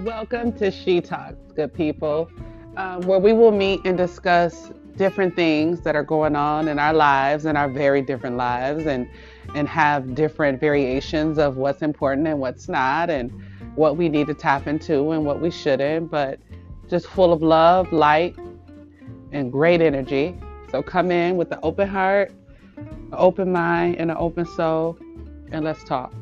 Welcome to She Talks, good people, um, where we will meet and discuss different things that are going on in our lives and our very different lives and and have different variations of what's important and what's not and what we need to tap into and what we shouldn't but just full of love light and great energy. So come in with an open heart an open mind and an open soul and let's talk.